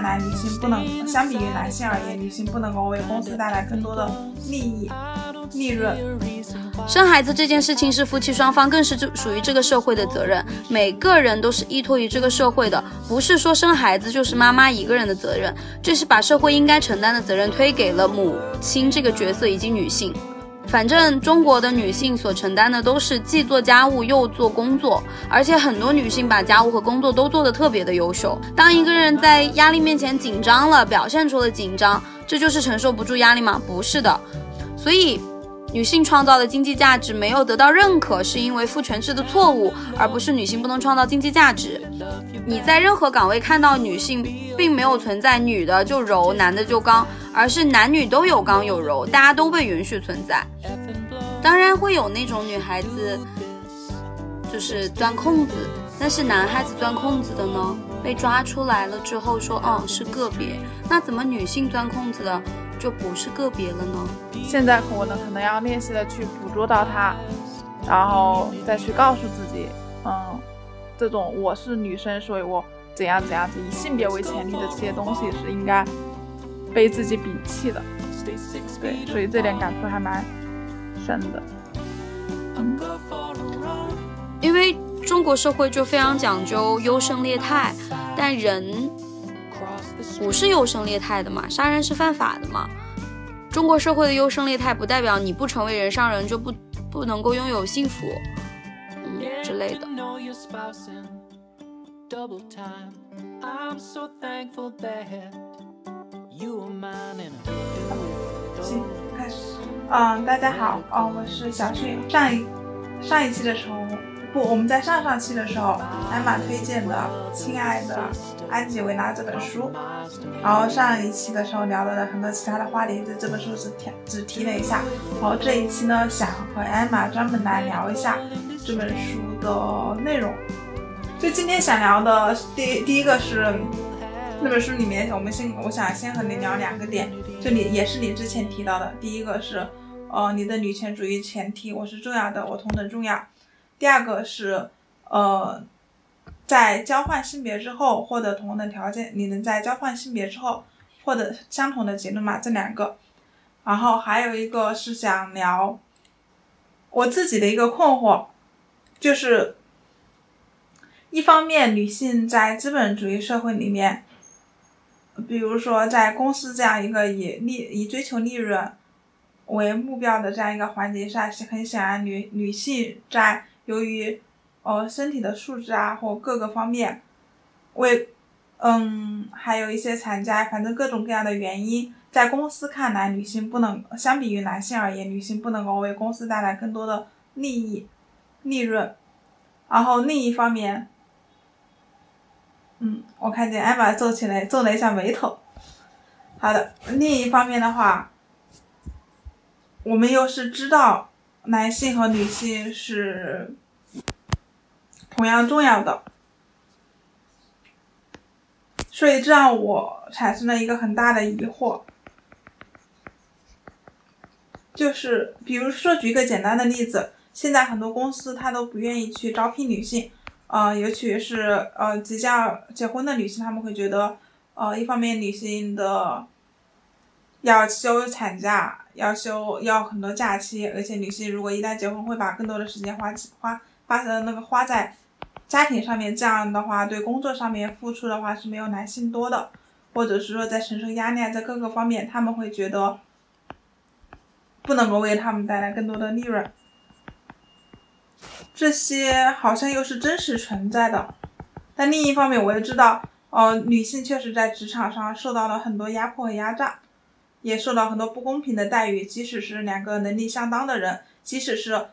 男，女性不能相比于男性而言，女性不能够为公司带来更多的利益、利润。生孩子这件事情是夫妻双方，更是这属于这个社会的责任。每个人都是依托于这个社会的，不是说生孩子就是妈妈一个人的责任，这是把社会应该承担的责任推给了母亲这个角色以及女性。反正中国的女性所承担的都是既做家务又做工作，而且很多女性把家务和工作都做得特别的优秀。当一个人在压力面前紧张了，表现出了紧张，这就是承受不住压力吗？不是的。所以，女性创造的经济价值没有得到认可，是因为父权制的错误，而不是女性不能创造经济价值。你在任何岗位看到女性，并没有存在女的就柔，男的就刚。而是男女都有刚有柔，大家都被允许存在。当然会有那种女孩子，就是钻空子，但是男孩子钻空子的呢，被抓出来了之后说，哦，是个别。那怎么女性钻空子的就不是个别了呢？现在我呢，可能要练习的去捕捉到它，然后再去告诉自己，嗯，这种我是女生，所以我怎样怎样子，以性别为前提的这些东西是应该。被自己摒弃的，对，所以这点感触还蛮深的。因为中国社会就非常讲究优胜劣汰，但人不是优胜劣汰的嘛，杀人是犯法的嘛。中国社会的优胜劣汰不代表你不成为人上人就不不能够拥有幸福，嗯之类的。行，开始。嗯，大家好，哦，我是小迅。上一上一期的时候，不，我们在上上期的时候，艾玛推荐的《亲爱的安吉维拉》这本书。然后上一期的时候聊了很多其他的话题，就这本书只提只提了一下。然后这一期呢，想和艾玛专门来聊一下这本书的内容。就今天想聊的第第一个是。那本书里面，我们先，我想先和你聊两个点，这里也是你之前提到的。第一个是，呃，你的女权主义前提，我是重要的，我同等重要。第二个是，呃，在交换性别之后获得同等条件，你能在交换性别之后获得相同的结论吗？这两个。然后还有一个是想聊我自己的一个困惑，就是一方面女性在资本主义社会里面。比如说，在公司这样一个以利以追求利润为目标的这样一个环节上，很显然，女女性在由于呃身体的素质啊或各个方面，为嗯还有一些产假，反正各种各样的原因，在公司看来，女性不能相比于男性而言，女性不能够为公司带来更多的利益利润，然后另一方面。嗯，我看见艾玛皱起来，皱了一下眉头。好的，另一方面的话，我们又是知道男性和女性是同样重要的，所以这让我产生了一个很大的疑惑，就是比如说举一个简单的例子，现在很多公司他都不愿意去招聘女性。呃，尤其是呃即将结婚的女性，她们会觉得，呃，一方面女性的要休产假，要休要很多假期，而且女性如果一旦结婚，会把更多的时间花花花在那个花在家庭上面，这样的话对工作上面付出的话是没有男性多的，或者是说在承受压力在各个方面，他们会觉得不能够为他们带来更多的利润。这些好像又是真实存在的，但另一方面，我又知道，呃，女性确实在职场上受到了很多压迫和压榨，也受到很多不公平的待遇。即使是两个能力相当的人，即使是，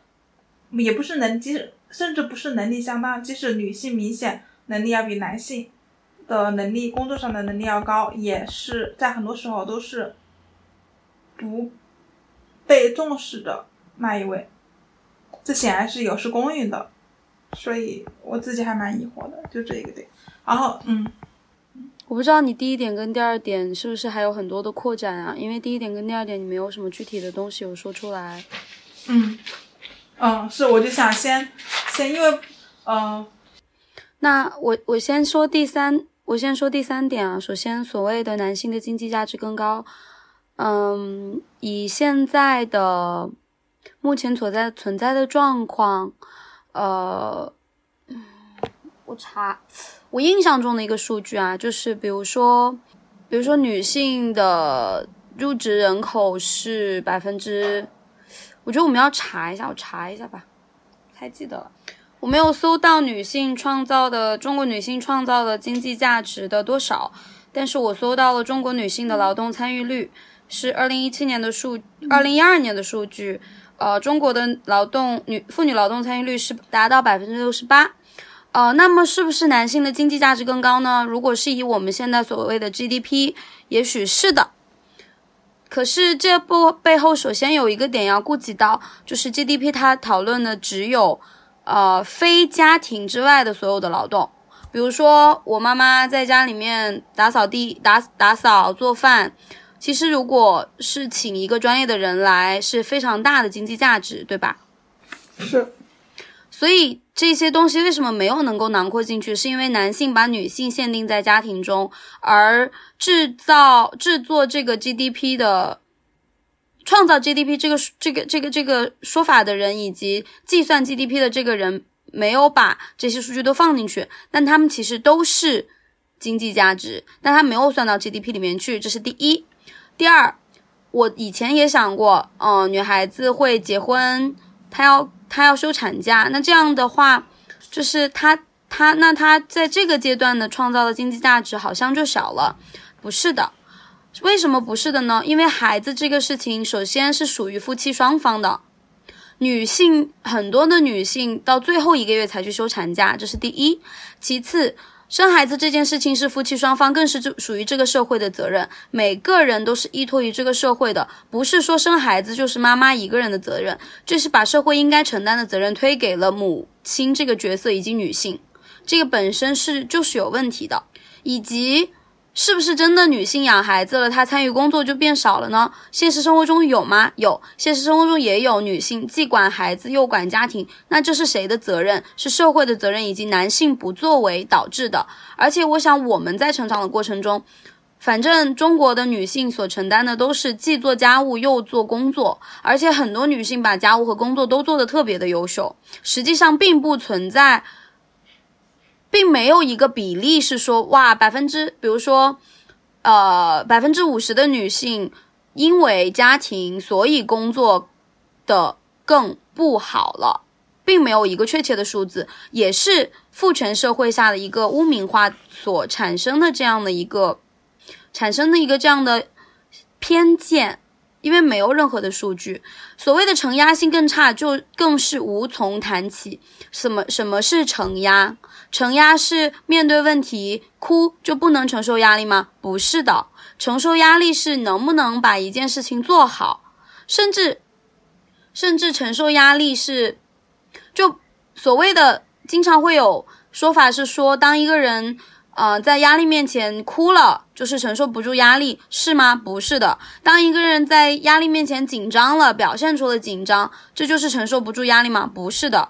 也不是能，即使甚至不是能力相当，即使女性明显能力要比男性的能力、工作上的能力要高，也是在很多时候都是不被重视的那一位。这显然是有失公允的，所以我自己还蛮疑惑的，就这一个点。然后，嗯，我不知道你第一点跟第二点是不是还有很多的扩展啊？因为第一点跟第二点你没有什么具体的东西有说出来。嗯，嗯，是，我就想先先，因为，嗯，那我我先说第三我先说第三点啊。首先，所谓的男性的经济价值更高，嗯，以现在的目前所在存在的状况，呃，我查，我印象中的一个数据啊，就是比如说，比如说女性的入职人口是百分之，我觉得我们要查一下，我查一下吧，不太记得了。我没有搜到女性创造的中国女性创造的经济价值的多少，但是我搜到了中国女性的劳动参与率是二零一七年的数，二零一二年的数据，呃，中国的劳动女妇女劳动参与率是达到百分之六十八，呃，那么是不是男性的经济价值更高呢？如果是以我们现在所谓的 GDP，也许是的，可是这部背后首先有一个点要顾及到，就是 GDP 它讨论的只有。呃，非家庭之外的所有的劳动，比如说我妈妈在家里面打扫地、打打扫、做饭，其实如果是请一个专业的人来，是非常大的经济价值，对吧？是。所以这些东西为什么没有能够囊括进去？是因为男性把女性限定在家庭中，而制造、制作这个 GDP 的。创造 GDP 这个这个这个这个说法的人，以及计算 GDP 的这个人，没有把这些数据都放进去，但他们其实都是经济价值，但他没有算到 GDP 里面去，这是第一。第二，我以前也想过，嗯，女孩子会结婚，她要她要休产假，那这样的话，就是她她那她在这个阶段的创造的经济价值好像就少了，不是的。为什么不是的呢？因为孩子这个事情，首先是属于夫妻双方的。女性很多的女性到最后一个月才去休产假，这是第一。其次，生孩子这件事情是夫妻双方，更是属于这个社会的责任。每个人都是依托于这个社会的，不是说生孩子就是妈妈一个人的责任。这是把社会应该承担的责任推给了母亲这个角色以及女性，这个本身是就是有问题的，以及。是不是真的女性养孩子了，她参与工作就变少了呢？现实生活中有吗？有，现实生活中也有女性既管孩子又管家庭，那这是谁的责任？是社会的责任，以及男性不作为导致的。而且我想我们在成长的过程中，反正中国的女性所承担的都是既做家务又做工作，而且很多女性把家务和工作都做得特别的优秀，实际上并不存在。并没有一个比例是说，哇，百分之，比如说，呃，百分之五十的女性因为家庭所以工作的更不好了，并没有一个确切的数字，也是父权社会下的一个污名化所产生的这样的一个产生的一个这样的偏见。因为没有任何的数据，所谓的承压性更差，就更是无从谈起。什么什么是承压？承压是面对问题哭就不能承受压力吗？不是的，承受压力是能不能把一件事情做好，甚至甚至承受压力是，就所谓的经常会有说法是说，当一个人。呃，在压力面前哭了，就是承受不住压力，是吗？不是的。当一个人在压力面前紧张了，表现出了紧张，这就是承受不住压力吗？不是的。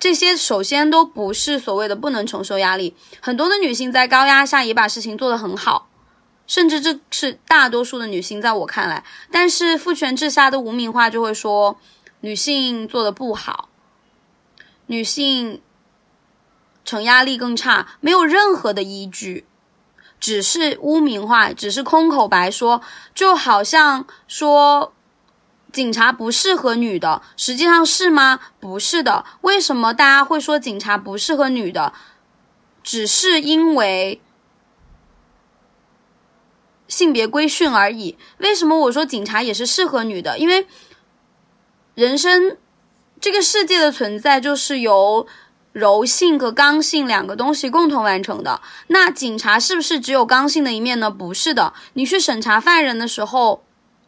这些首先都不是所谓的不能承受压力。很多的女性在高压下也把事情做得很好，甚至这是大多数的女性，在我看来。但是父权制下的无名化就会说女性做的不好，女性。承压力更差，没有任何的依据，只是污名化，只是空口白说，就好像说警察不适合女的，实际上是吗？不是的。为什么大家会说警察不适合女的？只是因为性别规训而已。为什么我说警察也是适合女的？因为人生这个世界的存在就是由。柔性和刚性两个东西共同完成的，那警察是不是只有刚性的一面呢？不是的，你去审查犯人的时候，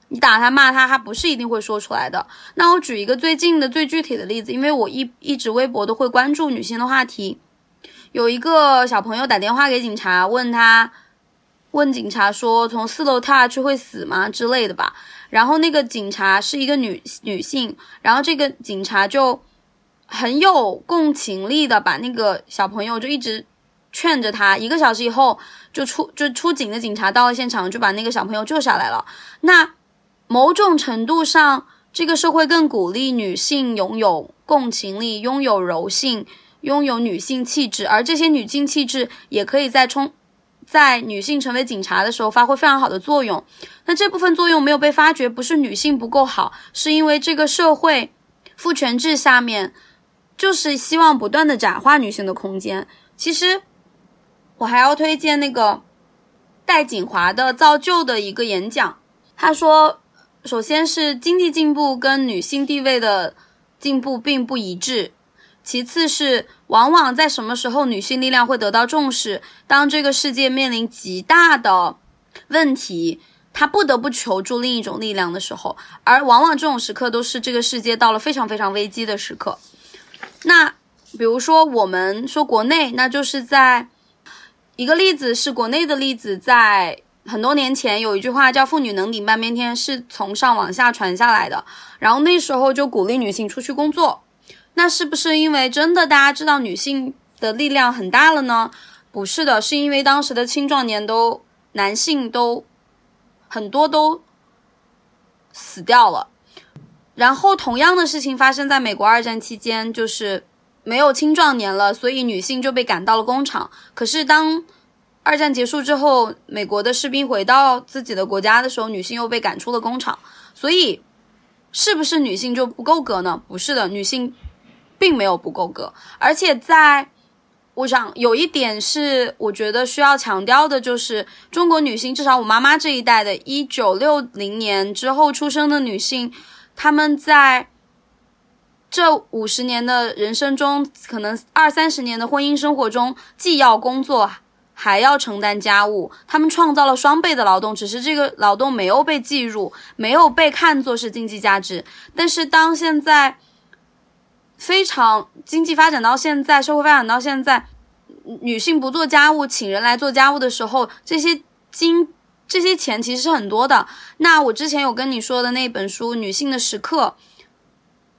你打他骂他，他不是一定会说出来的。那我举一个最近的最具体的例子，因为我一一直微博都会关注女性的话题，有一个小朋友打电话给警察，问他，问警察说从四楼跳下去会死吗之类的吧。然后那个警察是一个女女性，然后这个警察就。很有共情力的，把那个小朋友就一直劝着他，一个小时以后就出就出警的警察到了现场，就把那个小朋友救下来了。那某种程度上，这个社会更鼓励女性拥有共情力，拥有柔性，拥有女性气质，而这些女性气质也可以在冲在女性成为警察的时候发挥非常好的作用。那这部分作用没有被发掘，不是女性不够好，是因为这个社会父权制下面就是希望不断的窄化女性的空间。其实。我还要推荐那个戴锦华的造就的一个演讲。他说，首先是经济进步跟女性地位的进步并不一致，其次是往往在什么时候女性力量会得到重视？当这个世界面临极大的问题，她不得不求助另一种力量的时候，而往往这种时刻都是这个世界到了非常非常危机的时刻。那比如说，我们说国内，那就是在。一个例子是国内的例子，在很多年前有一句话叫“妇女能顶半边天”，是从上往下传下来的。然后那时候就鼓励女性出去工作，那是不是因为真的大家知道女性的力量很大了呢？不是的，是因为当时的青壮年都男性都很多都死掉了。然后同样的事情发生在美国二战期间，就是。没有青壮年了，所以女性就被赶到了工厂。可是当二战结束之后，美国的士兵回到自己的国家的时候，女性又被赶出了工厂。所以，是不是女性就不够格呢？不是的，女性并没有不够格。而且，在我想有一点是，我觉得需要强调的，就是中国女性，至少我妈妈这一代的，一九六零年之后出生的女性，他们在。这五十年的人生中，可能二三十年的婚姻生活中，既要工作，还要承担家务。他们创造了双倍的劳动，只是这个劳动没有被计入，没有被看作是经济价值。但是，当现在非常经济发展到现在，社会发展到现在，女性不做家务，请人来做家务的时候，这些经这些钱其实是很多的。那我之前有跟你说的那本书《女性的时刻》。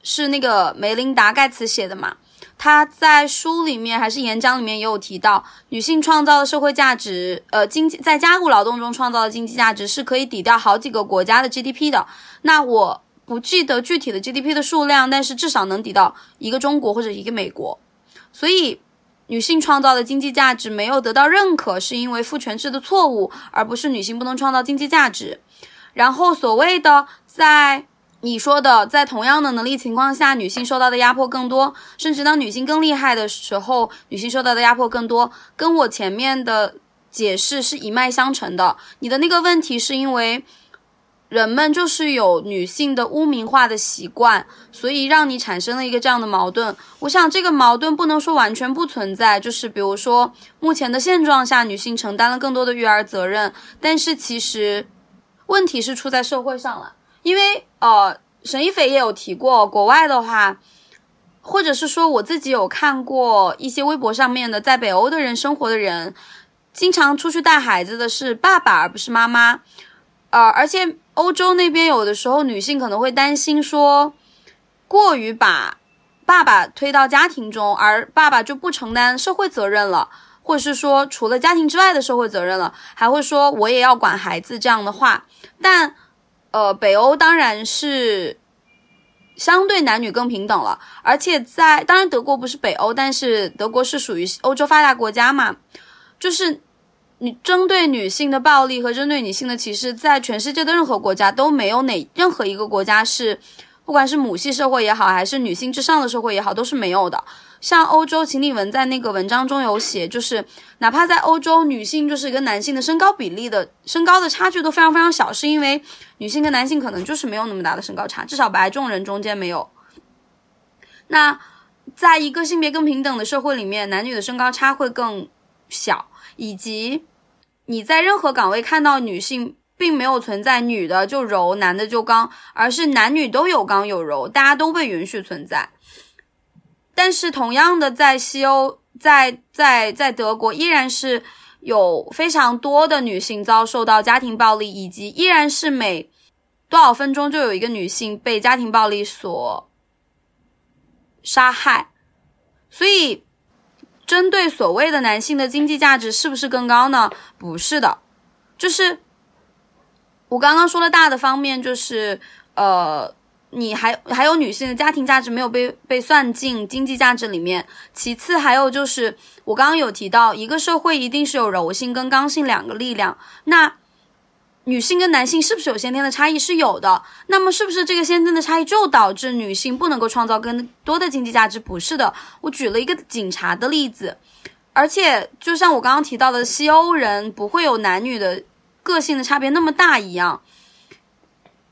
是那个梅琳达·盖茨写的嘛？他在书里面还是演讲里面也有提到，女性创造的社会价值，呃，经济在家务劳动中创造的经济价值是可以抵掉好几个国家的 GDP 的。那我不记得具体的 GDP 的数量，但是至少能抵到一个中国或者一个美国。所以，女性创造的经济价值没有得到认可，是因为父权制的错误，而不是女性不能创造经济价值。然后，所谓的在。你说的，在同样的能力情况下，女性受到的压迫更多，甚至当女性更厉害的时候，女性受到的压迫更多，跟我前面的解释是一脉相承的。你的那个问题是因为人们就是有女性的污名化的习惯，所以让你产生了一个这样的矛盾。我想这个矛盾不能说完全不存在，就是比如说目前的现状下，女性承担了更多的育儿责任，但是其实问题是出在社会上了。因为呃，沈一斐也有提过，国外的话，或者是说我自己有看过一些微博上面的，在北欧的人生活的人，经常出去带孩子的是爸爸而不是妈妈，呃，而且欧洲那边有的时候女性可能会担心说，过于把爸爸推到家庭中，而爸爸就不承担社会责任了，或者是说除了家庭之外的社会责任了，还会说我也要管孩子这样的话，但。呃，北欧当然是相对男女更平等了，而且在当然德国不是北欧，但是德国是属于欧洲发达国家嘛，就是你针对女性的暴力和针对女性的歧视，在全世界的任何国家都没有哪任何一个国家是，不管是母系社会也好，还是女性至上的社会也好，都是没有的。像欧洲，秦理文在那个文章中有写，就是哪怕在欧洲，女性就是跟男性的身高比例的身高的差距都非常非常小，是因为女性跟男性可能就是没有那么大的身高差，至少白种人中间没有。那在一个性别更平等的社会里面，男女的身高差会更小，以及你在任何岗位看到女性，并没有存在女的就柔，男的就刚，而是男女都有刚有柔，大家都被允许存在。但是，同样的，在西欧，在在在德国，依然是有非常多的女性遭受到家庭暴力，以及依然是每多少分钟就有一个女性被家庭暴力所杀害。所以，针对所谓的男性的经济价值是不是更高呢？不是的，就是我刚刚说的大的方面，就是呃，你还还有女性的家庭价值没有被被算进经济价值里面。其次还有就是我刚刚有提到，一个社会一定是有柔性跟刚性两个力量，那。女性跟男性是不是有先天的差异？是有的。那么，是不是这个先天的差异就导致女性不能够创造更多的经济价值？不是的。我举了一个警察的例子，而且就像我刚刚提到的，西欧人不会有男女的个性的差别那么大一样，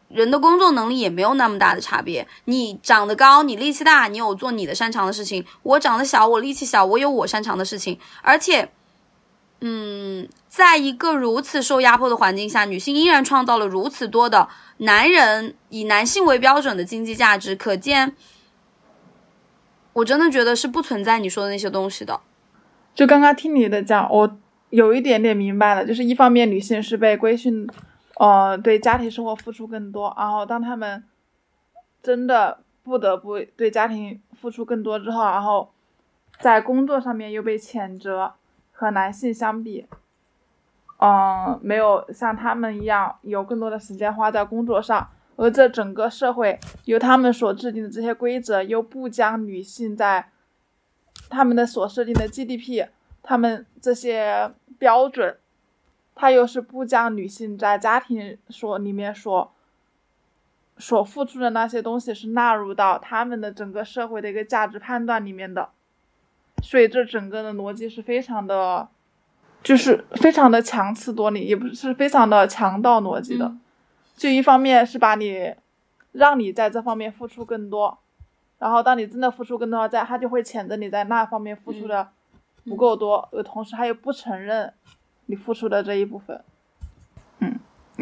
人的工作能力也没有那么大的差别。你长得高，你力气大，你有做你的擅长的事情；我长得小，我力气小，我有我擅长的事情。而且，嗯。在一个如此受压迫的环境下，女性依然创造了如此多的男人以男性为标准的经济价值，可见，我真的觉得是不存在你说的那些东西的。就刚刚听你的讲，我有一点点明白了，就是一方面女性是被规训，呃，对家庭生活付出更多，然后当他们真的不得不对家庭付出更多之后，然后在工作上面又被谴责，和男性相比。嗯，没有像他们一样有更多的时间花在工作上，而这整个社会由他们所制定的这些规则，又不将女性在他们的所设定的 GDP，他们这些标准，他又是不将女性在家庭所里面所所付出的那些东西是纳入到他们的整个社会的一个价值判断里面的，所以这整个的逻辑是非常的。就是非常的强词夺理，也不是非常的强盗逻辑的。就一方面是把你，让你在这方面付出更多，然后当你真的付出更多，在他就会谴责你在那方面付出的不够多，而，同时他又不承认你付出的这一部分。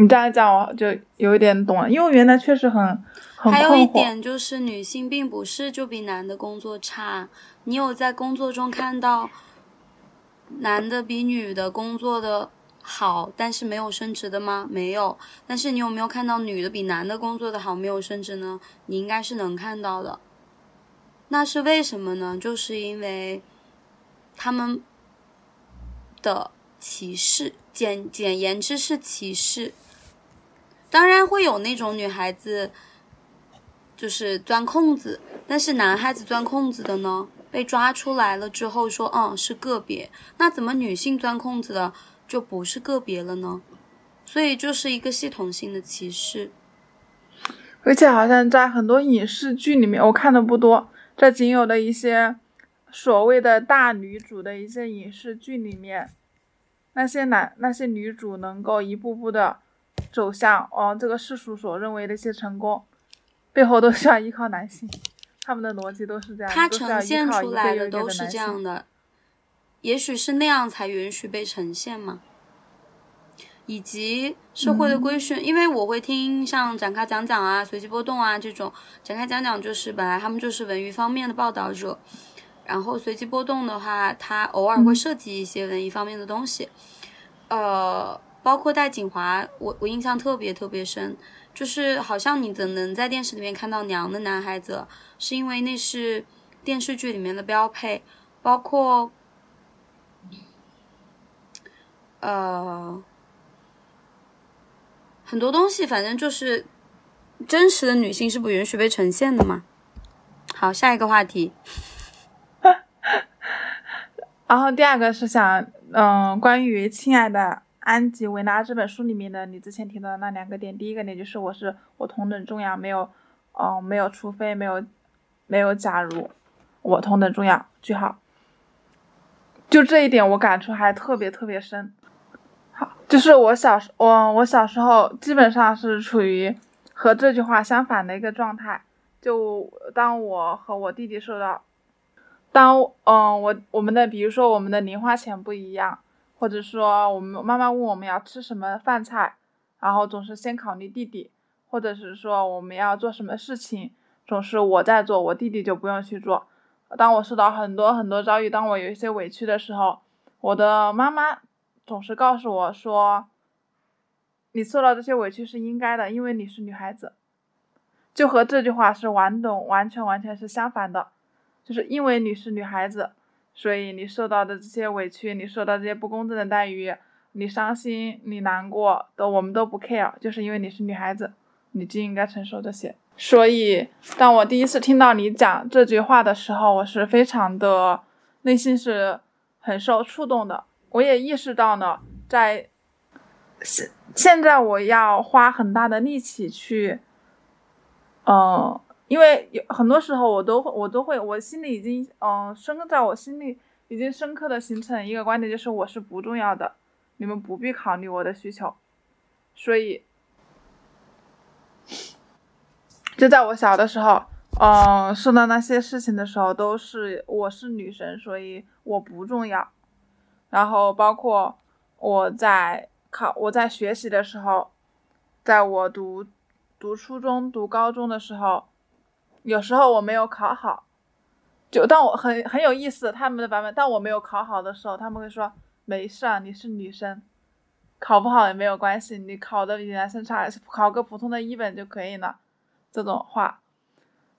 你这样讲我就有一点懂了，因为原来确实很很还有一点就是女性并不是就比男的工作差，你有在工作中看到。男的比女的工作的好，但是没有升职的吗？没有。但是你有没有看到女的比男的工作的好，没有升职呢？你应该是能看到的。那是为什么呢？就是因为他们的歧视，简简言之是歧视。当然会有那种女孩子就是钻空子，但是男孩子钻空子的呢？被抓出来了之后说，嗯，是个别。那怎么女性钻空子的就不是个别了呢？所以就是一个系统性的歧视。而且好像在很多影视剧里面，我看的不多，在仅有的一些所谓的大女主的一些影视剧里面，那些男那些女主能够一步步的走向，哦，这个世俗所认为的一些成功，背后都需要依靠男性。他们的逻辑都是这样，它呈现出来的都是这样的，也许是那样才允许被呈现嘛。以及社会的规训，因为我会听像展开讲讲啊、随机波动啊这种，展开讲讲就是本来他们就是文娱方面的报道者，然后随机波动的话，他偶尔会涉及一些文艺方面的东西，呃，包括戴锦华，我我印象特别特别深。就是好像你怎能在电视里面看到娘的男孩子，是因为那是电视剧里面的标配，包括呃很多东西，反正就是真实的女性是不允许被呈现的嘛。好，下一个话题。然后第二个是想，嗯，关于亲爱的。安吉维拉这本书里面的你之前提到的那两个点，第一个点就是我是我同等重要，没有，哦，没有除非没有，没有假如，我同等重要，句号。就这一点我感触还特别特别深。好，就是我小时我我小时候基本上是处于和这句话相反的一个状态。就当我和我弟弟受到，当嗯我我们的比如说我们的零花钱不一样。或者说，我们妈妈问我们要吃什么饭菜，然后总是先考虑弟弟；或者是说我们要做什么事情，总是我在做，我弟弟就不用去做。当我受到很多很多遭遇，当我有一些委屈的时候，我的妈妈总是告诉我说：“你受到这些委屈是应该的，因为你是女孩子。”就和这句话是完懂完全完全是相反的，就是因为你是女孩子，所以你受到的这些委屈，你受到这些不公正的待遇，你伤心，你难过，都我们都不 care，就是因为你是女孩子，你就应该承受这些。所以，当我第一次听到你讲这句话的时候，我是非常的内心是很受触动的。我也意识到呢，在现现在我要花很大的力气去，嗯，因为有很多时候我都会我都会，我心里已经嗯深刻在我心里已经深刻的形成一个观点，就是我是不重要的，你们不必考虑我的需求，所以。就在我小的时候，嗯，受到那些事情的时候，都是我是女生，所以我不重要。然后包括我在考，我在学习的时候，在我读读初中、读高中的时候，有时候我没有考好，就当我很很有意思，他们的版本，当我没有考好的时候，他们会说没事，你是女生，考不好也没有关系，你考的比男生差，考个普通的一本就可以了。这种话，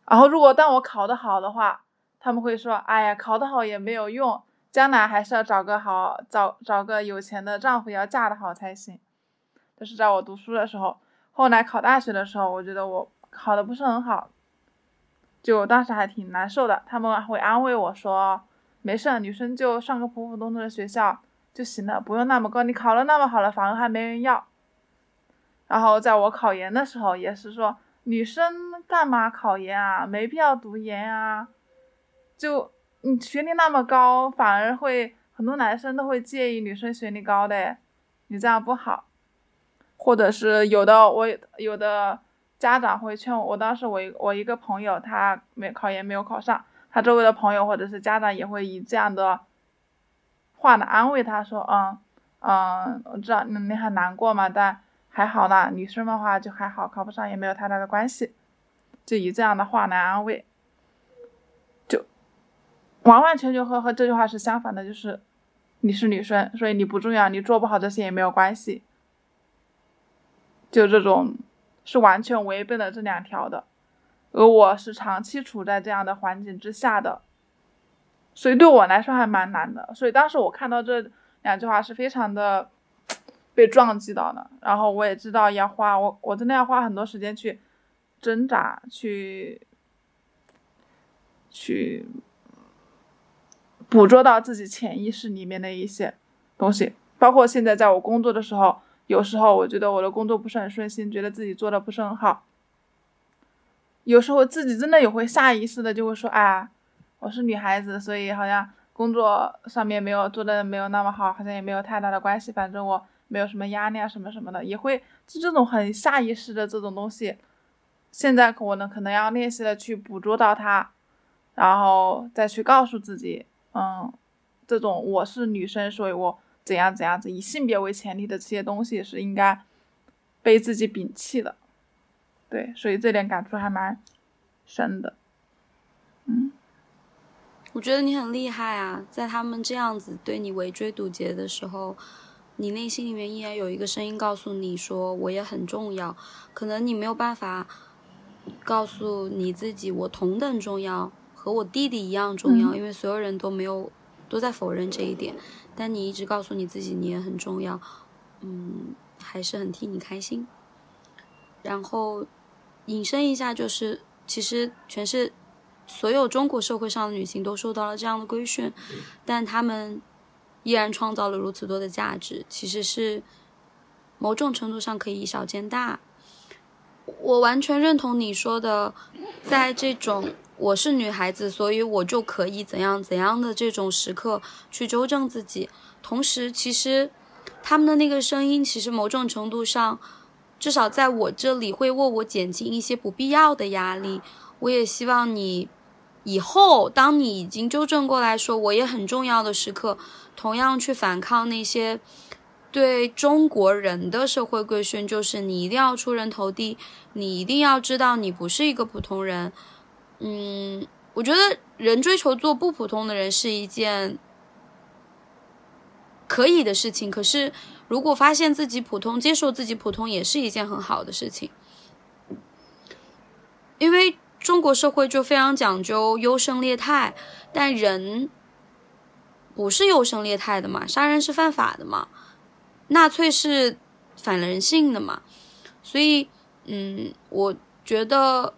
然后如果当我考得好的话，他们会说：“哎呀，考得好也没有用，将来还是要找个好找找个有钱的丈夫，要嫁得好才行。”这是在我读书的时候，后来考大学的时候，我觉得我考的不是很好，就当时还挺难受的。他们会安慰我说：“没事，女生就上个普普通通的学校就行了，不用那么高。你考了那么好了，反而还没人要。”然后在我考研的时候，也是说。女生干嘛考研啊？没必要读研啊！就你学历那么高，反而会很多男生都会介意女生学历高的，你这样不好。或者是有的我有的家长会劝我，我当时我一我一个朋友他没考研没有考上，他周围的朋友或者是家长也会以这样的话来安慰他说，嗯嗯，我知道你你很难过嘛，但。还好啦，女生的话就还好，考不上也没有太大的关系，就以这样的话来安慰，就完完全全和和这句话是相反的，就是你是女生，所以你不重要，你做不好这些也没有关系，就这种是完全违背了这两条的，而我是长期处在这样的环境之下的，所以对我来说还蛮难的，所以当时我看到这两句话是非常的。被撞击到的，然后我也知道要花我我真的要花很多时间去挣扎，去去捕捉到自己潜意识里面的一些东西，包括现在在我工作的时候，有时候我觉得我的工作不是很顺心，觉得自己做的不是很好，有时候自己真的也会下意识的就会说，哎，我是女孩子，所以好像工作上面没有做的没有那么好，好像也没有太大的关系，反正我。没有什么压力啊，什么什么的，也会就这种很下意识的这种东西，现在我呢可能要练习的去捕捉到它，然后再去告诉自己，嗯，这种我是女生，所以我怎样怎样子，以性别为前提的这些东西是应该被自己摒弃的，对，所以这点感触还蛮深的，嗯，我觉得你很厉害啊，在他们这样子对你围追堵截的时候。你内心里面依然有一个声音告诉你说我也很重要，可能你没有办法告诉你自己我同等重要，和我弟弟一样重要，因为所有人都没有都在否认这一点。但你一直告诉你自己你也很重要，嗯，还是很替你开心。然后引申一下，就是其实全是所有中国社会上的女性都受到了这样的规训，但她们。依然创造了如此多的价值，其实是某种程度上可以以小见大。我完全认同你说的，在这种我是女孩子，所以我就可以怎样怎样的这种时刻去纠正自己。同时，其实他们的那个声音，其实某种程度上，至少在我这里会为我减轻一些不必要的压力。我也希望你。以后，当你已经纠正过来说我也很重要的时刻，同样去反抗那些对中国人的社会规训，就是你一定要出人头地，你一定要知道你不是一个普通人。嗯，我觉得人追求做不普通的人是一件可以的事情，可是如果发现自己普通，接受自己普通，也是一件很好的事情，因为。中国社会就非常讲究优胜劣汰，但人不是优胜劣汰的嘛，杀人是犯法的嘛，纳粹是反人性的嘛，所以，嗯，我觉得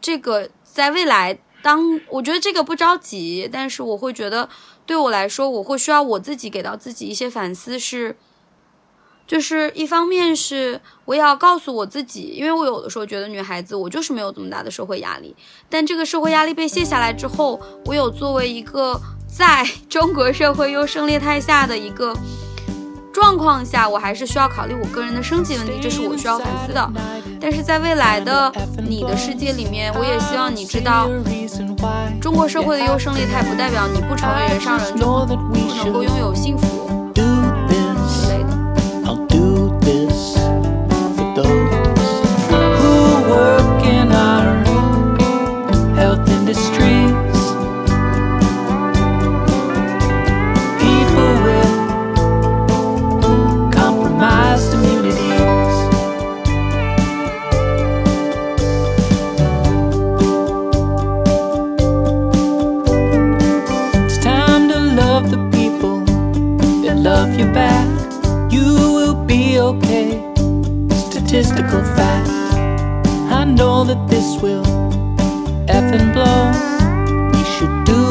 这个在未来，当我觉得这个不着急，但是我会觉得对我来说，我会需要我自己给到自己一些反思是。就是一方面是我也要告诉我自己，因为我有的时候觉得女孩子我就是没有这么大的社会压力，但这个社会压力被卸下来之后，我有作为一个在中国社会优胜劣汰下的一个状况下，我还是需要考虑我个人的升级问题，这是我需要反思的。但是在未来的你的世界里面，我也希望你知道，中国社会的优胜劣汰不代表你不成为人上人就不能够拥有幸福。your back, you will be okay. Statistical fact. I know that this will effing blow. We should do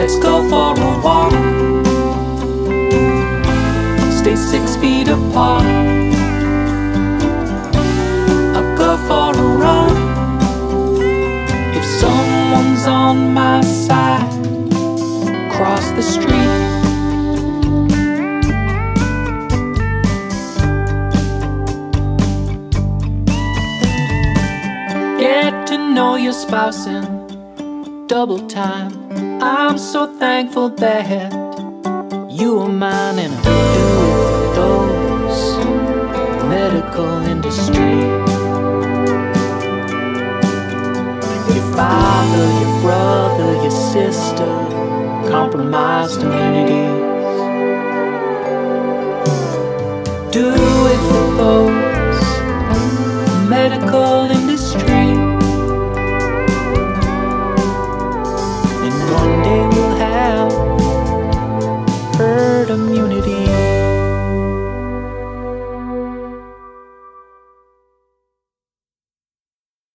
Let's go for a walk stay six feet apart. I'll go for a run if someone's on my side. Cross the street. Get to know your spouse in double time. I'm so thankful that you are mine and I do it for those medical industry. Your father, your brother, your sister, compromised communities. Do it for those medical industry. immunity.